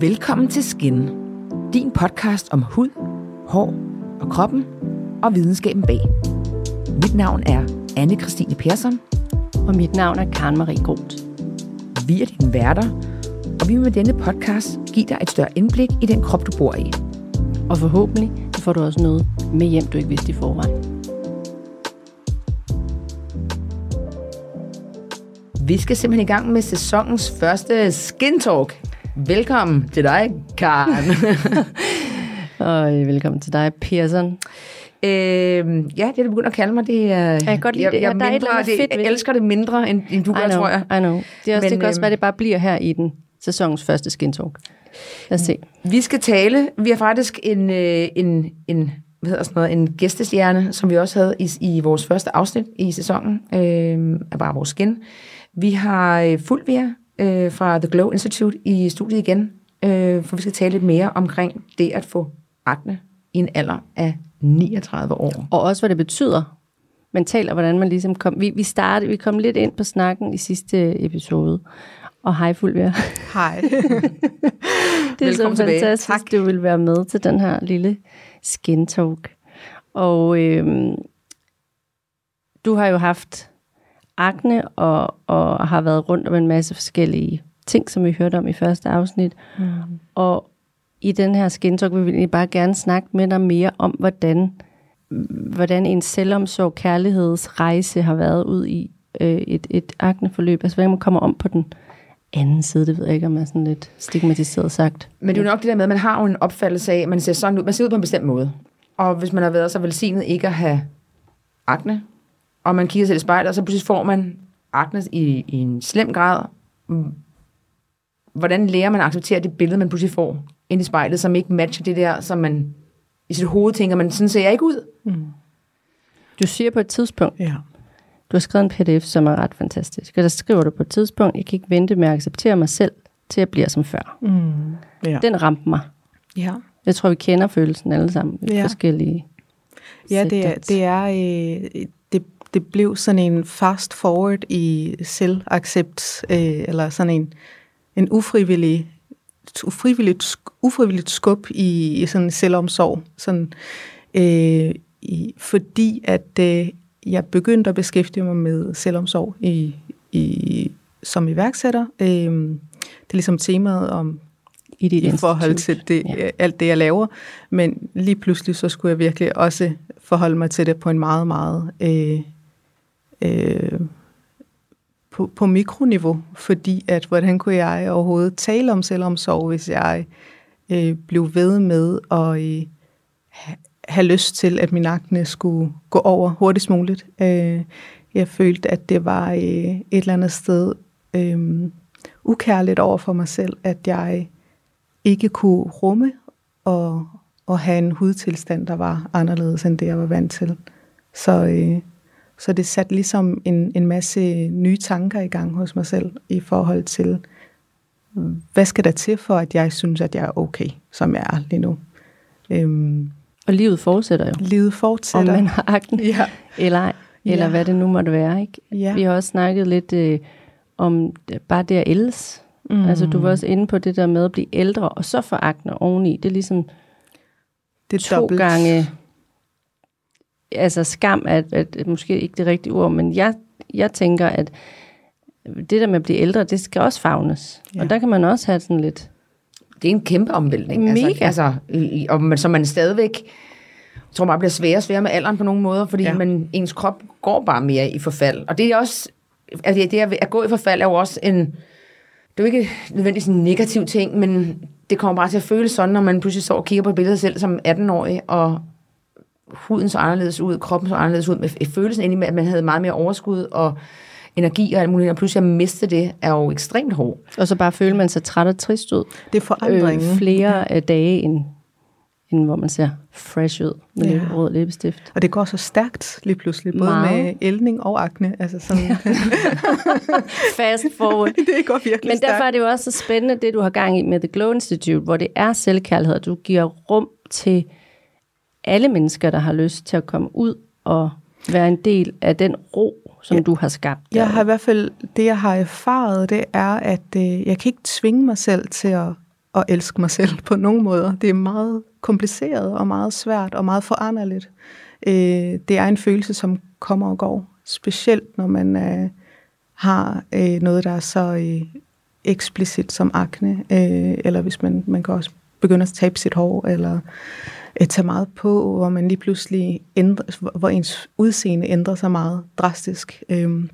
Velkommen til Skin, din podcast om hud, hår og kroppen og videnskaben bag. Mit navn er anne Christine Persson. Og mit navn er Karen Marie Groth. Vi er dine værter, og vi vil med denne podcast give dig et større indblik i den krop, du bor i. Og forhåbentlig får du også noget med hjem, du ikke vidste i forvejen. Vi skal simpelthen i gang med sæsonens første Skin Talk. Velkommen til dig, Karen. og øh, velkommen til dig, Pearson. Øh, ja, det er du begyndt at kalde mig. Det er, jeg kan godt lide det. Jeg, jeg, der mindre, er et det, fedt jeg elsker det mindre, end, end du gør, know, tror jeg. I know. Det, er også, Men, det kan også øhm, være, det bare bliver her i den sæsonens første skin talk. Lad os se. Vi skal tale. Vi har faktisk en, øh, en, en, hvad hedder sådan noget, en gæstestjerne, som vi også havde i, i vores første afsnit i sæsonen øh, af bare vores skin. Vi har øh, Fulvia øh, fra The Glow Institute i studiet igen, øh, for vi skal tale lidt mere omkring det at få akne i en alder af 39 år. Og også, hvad det betyder mentalt, og hvordan man ligesom kom... Vi, vi, startede, vi kom lidt ind på snakken i sidste episode. Og hej Fulvia. Hej. det er Velkommen så tilbage. fantastisk, Tak. du vil være med til den her lille skin talk. Og øhm, du har jo haft akne og, og har været rundt om en masse forskellige ting, som vi hørte om i første afsnit. Mm. Og i den her skin talk vil vi egentlig bare gerne snakke med dig mere om, hvordan, hvordan en selvomsorg, kærlighedsrejse har været ud i øh, et, et akneforløb. Altså, hvordan man kommer om på den anden side, det ved jeg ikke, om jeg er sådan lidt stigmatiseret sagt. Men det er jo nok det der med, at man har jo en opfattelse af, at man ser sådan ud, man ser ud på en bestemt måde. Og hvis man har været så velsignet ikke at have akne, og man kigger sig i spejlet, og så pludselig får man akne i, i en slem grad, mm, hvordan lærer man at acceptere det billede, man pludselig får ind i spejlet, som ikke matcher det der, som man i sit hoved tænker, man sådan ser jeg ikke ud. Du siger på et tidspunkt, ja. du har skrevet en pdf, som er ret fantastisk, og der skriver du på et tidspunkt, jeg kan ikke vente med at acceptere mig selv, til jeg bliver som før. Mm. ja. Den ramte mig. ja. Jeg tror, vi kender følelsen alle sammen i Ja. forskellige Ja, det er, det er øh, det, blev sådan en fast forward i selvaccept, øh, eller sådan en, en ufrivillig, ufrivilligt, ufrivilligt skub i, i sådan selvomsorg. Sådan, øh, i, fordi at øh, jeg begyndte at beskæftige mig med selvomsorg i, i, som iværksætter. Øh, det er ligesom temaet om i dit i forhold til det, Ja. ja. alt det, jeg laver. Men lige pludselig, så skulle jeg virkelig også forholde mig til det på en meget, meget øh, øh, på, på mikroniveau, fordi at hvordan kunne jeg overhovedet tale om selvomsorg, hvis jeg øh, blev ved med at øh, have lyst til, at min akne skulle gå over hurtigst muligt. Øh, jeg følte, at det var øh, et eller andet sted øh, ukærligt over for mig selv, at jeg ikke kunne rumme og, og have en hudtilstand, der var anderledes end det, jeg var vant til. Så, øh, så det satte ligesom en, en masse nye tanker i gang hos mig selv i forhold til, hvad skal der til for, at jeg synes, at jeg er okay, som jeg er lige nu. Øhm, Og livet fortsætter jo, livet om fortsætter. man har akne Ja. eller ej, eller Ja. hvad det nu måtte være. Ikke? Ja. Vi har også snakket lidt øh, om bare det at ældes. Mm. Altså, du var også inde på det der med at blive ældre, og så få akne oveni. Det er ligesom det er to dobbelt. gange, altså skam er, er, er måske ikke det rigtige ord, men jeg, jeg tænker, at det der med at blive ældre, det skal også fagnes. Ja. Og der kan man også have sådan lidt, Det er en kæmpe omvæltning. Altså, Mega. altså, i- og man, så man stadigvæk, jeg tror bare bliver sværere og sværere med alderen på nogle måder, fordi ja. Man, ens krop går bare mere i forfald. Og det er også, altså det at, at gå i forfald er jo også en, det er jo ikke nødvendigvis en negativ ting, men det kommer bare til at føles sådan, når man pludselig står og kigger på et billede af sig selv som 18-årig, og huden så anderledes ud, kroppen så anderledes ud, med følelsen egentlig med, at man havde meget mere overskud og energi og alt muligt, og pludselig at miste det, er jo ekstremt hårdt. og så bare føle man sig træt og trist ud. Det er forandringen. Øh, flere øh, dage, end, end hvor man ser fresh ud med Ja. ja. rød læbestift. Og det går så stærkt lige pludselig, både Meget. med ældning og akne. Altså sådan, Fast forward. det går virkelig Men stærkt. derfor er det jo også så spændende, det du har gang i med The Glow Institute, hvor det er selvkærlighed, du giver rum til alle mennesker, der har lyst til at komme ud og være en del af den ro, som ja. du har skabt. Jeg har i hvert fald, det jeg har erfaret, det er, at øh, jeg kan ikke tvinge mig selv til at, at elske mig selv på nogen måder. Det er meget kompliceret og meget svært og meget foranderligt. Øh, det er en følelse, som kommer og går. Specielt når man øh, har øh, noget, der er så øh, eksplicit som akne, øh, eller hvis man, man kan også begynde at tabe sit hår, eller øh, tage meget på, hvor man lige pludselig ændrer, hvor ens udseende ændrer sig meget drastisk. Øh,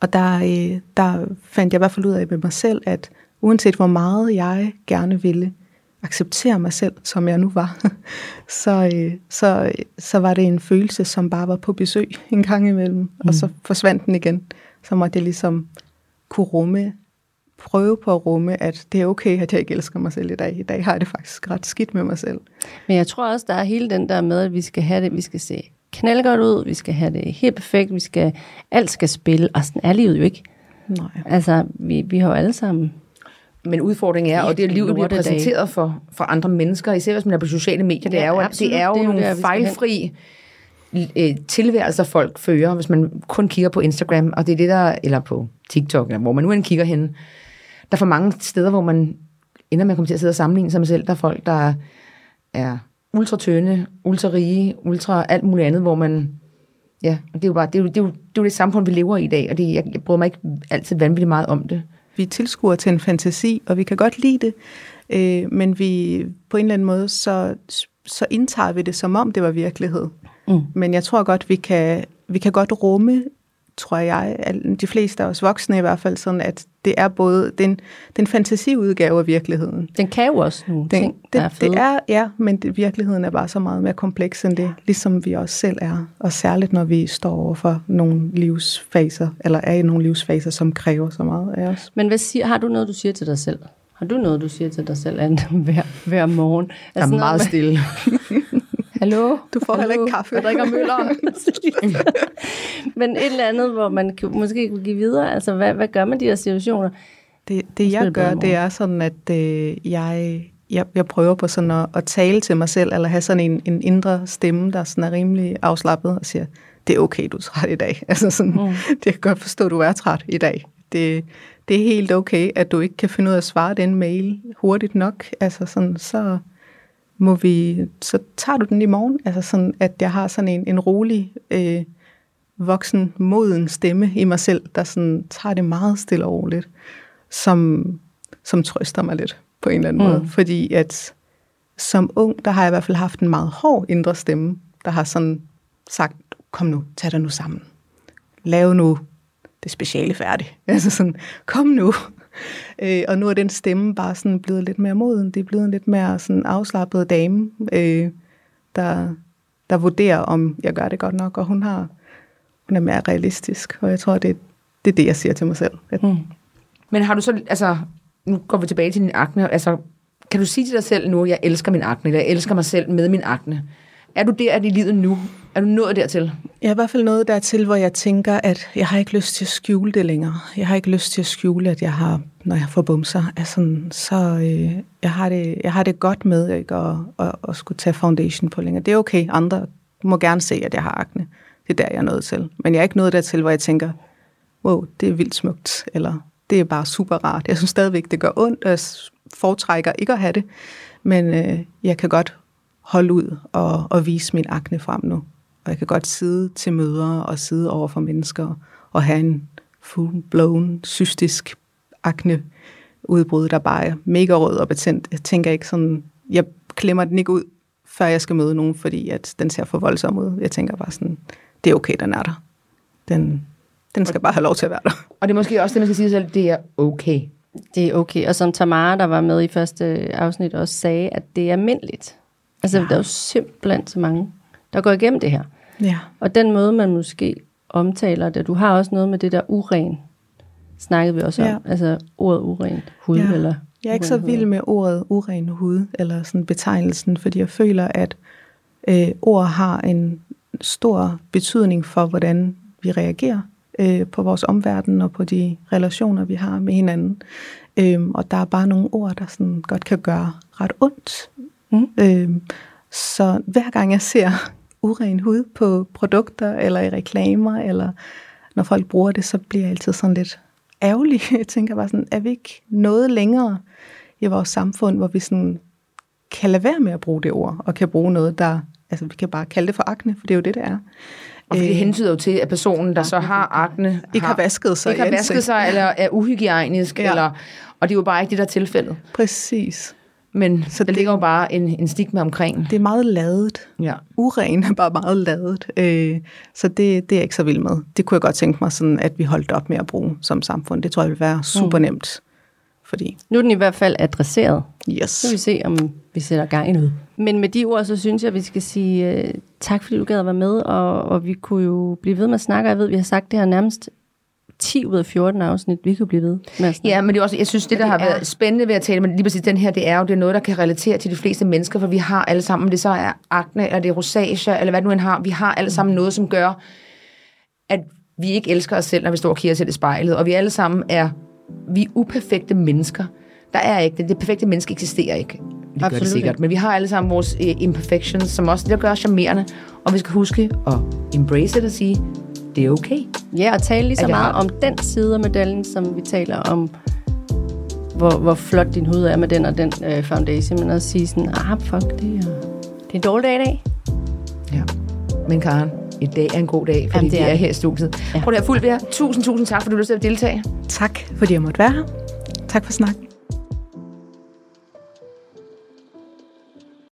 og der, øh, der fandt jeg i hvert fald ud af med mig selv, at uanset hvor meget jeg gerne ville acceptere mig selv, som jeg nu var, så, øh, så, så var det en følelse, som bare var på besøg en gang imellem, mm. og så forsvandt den igen. Så måtte jeg ligesom kunne rumme, prøve på at rumme, at det er okay, at jeg ikke elsker mig selv i dag. I dag har jeg det faktisk ret skidt med mig selv. Men jeg tror også, der er hele den der med, at vi skal have det, vi skal se knaldgodt ud, vi skal have det helt perfekt, vi skal, alt skal spille, og sådan er livet jo ikke. Nej. Altså, vi, vi har jo alle sammen Men udfordringen er, og det er livet bliver præsenteret for, for andre mennesker, især hvis man er på sociale medier, det Ja, er jo, absolut. det er jo Det er jo nogle der, fejlfri øh, tilværelser, folk fører, hvis man kun kigger på Instagram, og det er det der, eller på TikTok, eller hvor man nu end kigger hen. Der er for mange steder, hvor man ender med at komme til at sidde og sammenligne sig med selv. Der er folk, der er ultra tynde, ultra rige, ultra alt muligt andet, hvor man... Ja, og det er jo bare, det er jo det, er jo, det, er jo det samfund, vi lever i i dag, og det, jeg, jeg bryder mig ikke altid vanvittigt meget om det. Vi tilskuer til en fantasi, og vi kan godt lide det, øh, men vi på en eller anden måde, så, så indtager vi det, som om det var virkelighed. Mm. Men jeg tror godt, vi kan, vi kan godt rumme, tror jeg, de fleste af os voksne i hvert fald, sådan at det er både den, den fantasiudgave af virkeligheden. Den kan jo også nogle Den, ting, det, der er fede. det er, ja, men det, virkeligheden er bare så meget mere kompleks end det, ligesom vi også selv er. Og særligt, når vi står over for nogle livsfaser, eller er i nogle livsfaser, som kræver så meget af os. Men hvad siger, har du noget, du siger til dig selv? Har du noget, du siger til dig selv andet hver, hver morgen? Der er meget stille. Hallo? Du får heller Hallo? ikke kaffe. Jeg drikker møller. Men et eller andet, hvor man kan, måske kunne give videre. Altså, hvad, hvad gør man i de her situationer? Det, det jeg gør, det er sådan, at øh, jeg, jeg, jeg prøver på sådan at, at tale til mig selv, eller have sådan en, en indre stemme, der sådan er rimelig afslappet og siger, det er okay, du er træt i dag. Altså sådan, mm. det kan godt forstå, at du er træt i dag. Det, det er helt okay, at du ikke kan finde ud af at svare den mail hurtigt nok. Altså sådan, så må vi, så tager du den i morgen. Altså sådan, at jeg har sådan en, en rolig, øh, voksen, moden stemme i mig selv, der sådan tager det meget stille og roligt, som, som trøster mig lidt på en eller anden mm. måde. Fordi at som ung, der har jeg i hvert fald haft en meget hård indre stemme, der har sådan sagt, kom nu, tag dig nu sammen. Lav nu det speciale færdigt. Altså sådan, kom nu. Øh, og nu er den stemme bare sådan blevet lidt mere moden. Det er blevet en lidt mere sådan afslappet dame, øh, der, der vurderer, om jeg gør det godt nok. Og hun har hun er mere realistisk. Og jeg tror, det, det er det, jeg siger til mig selv. At, Mm. Men har du så, altså, nu går vi tilbage til din akne, altså, kan du sige til dig selv nu, jeg elsker min akne, eller jeg elsker mig selv med min akne? Er du der i livet nu? Er du nået dertil? Jeg er i hvert fald nået dertil, hvor jeg tænker, at jeg har ikke lyst til at skjule det længere. Jeg har ikke lyst til at skjule, at jeg har, når jeg får bumser, er sådan, så øh, jeg, har det, jeg har det godt med ikke, at, at, at skulle tage foundation på længere. Det er okay, andre må gerne se, at jeg har akne. Det er der, jeg er nået til. Men jeg er ikke nået dertil, hvor jeg tænker, wow, det er vildt smukt, eller det er bare super rart. Jeg synes stadigvæk, det gør ondt, og jeg foretrækker ikke at have det, men øh, jeg kan godt holde ud og, og vise min akne frem nu. Og jeg kan godt sidde til møder og sidde over for mennesker og have en full-blown cystisk akne udbrud, der bare er mega rød og betændt. Jeg tænker ikke sådan, jeg klemmer den ikke ud, før jeg skal møde nogen, fordi at den ser for voldsom ud. Jeg tænker bare sådan, det er okay, den er der. Den, den skal bare have lov til at være der. Og det er måske også det, man skal sige sig selv, det er okay. Det er okay. Og som Tamara, der var med i første afsnit, også sagde, at det er almindeligt. Altså, ja. der er jo simpelthen så mange, der går igennem det her. Ja. Og den måde, man måske omtaler det, du har også noget med det der uren, snakkede vi også Ja. om. Altså ordet uren hud, Ja. eller Jeg er ikke så vild med ordet uren hud, eller sådan betegnelsen, fordi jeg føler, at øh, ord har en stor betydning for, hvordan vi reagerer øh, på vores omverden og på de relationer, vi har med hinanden. Øhm, og der er bare nogle ord, der sådan godt kan gøre ret ondt. Mm. Øhm, så hver gang jeg ser uren hud på produkter, eller i reklamer, eller når folk bruger det, så bliver jeg altid sådan lidt ærgerlig. Jeg tænker bare sådan, er vi ikke noget længere i vores samfund, hvor vi sådan kan lade være med at bruge det ord, og kan bruge noget, der, altså vi kan bare kalde det for akne, for det er jo det, det er. Og det hentyder jo til, at personen, der så har akne... Ikke har vasket sig. Ikke har vasket sig, eller er uhygiejnisk, ja. eller, og det er jo bare ikke det, der er tilfældet. Præcis. Men så der det, ligger jo bare en, en stigma omkring. Det er meget ladet. Ja. Uren er bare meget ladet. Øh, så det, det er jeg ikke så vild med. Det kunne jeg godt tænke mig, sådan, at vi holdt op med at bruge som samfund. Det tror jeg vil være super mm. nemt. Fordi... Nu er den i hvert fald adresseret. Yes. Så vi se, om vi sætter gang i noget. Men med de ord, så synes jeg, at vi skal sige uh, tak, fordi du gad at være med, og, og vi kunne jo blive ved med at snakke. Jeg ved, vi har sagt det her nærmest 10 ud af 14 afsnit, vi kan blive ved med Ja, men det er også, jeg synes, det, der det har er... været spændende ved at tale med lige præcis den her, det er jo, det er noget, der kan relatere til de fleste mennesker, for vi har alle sammen, det så er akne, eller det er rosacea, eller hvad du end har, vi har alle sammen noget, som gør, at vi ikke elsker os selv, når vi står og kigger selv i spejlet, og vi alle sammen er, vi er uperfekte mennesker. Der er ikke det. Det perfekte menneske eksisterer ikke. Det gør det sikkert. Men vi har alle sammen vores uh, imperfections, som også det, der gør os charmerende. Og vi skal huske at embrace det og sige, det er okay. Ja, og tale lige så meget om den side af medaljen, som vi taler om, hvor, hvor flot din hud er med den og den øh, foundation, men også sige sådan, ah, fuck, det er, det er en dårlig dag i dag. Ja, men Karen, i dag er en god dag, fordi Jamen, det er. vi er her i studiet. Ja. Prøv at have fuldt ved Tusind, tusind tak, fordi du lyst til at deltage. Tak, fordi jeg måtte være her. Tak for snakken.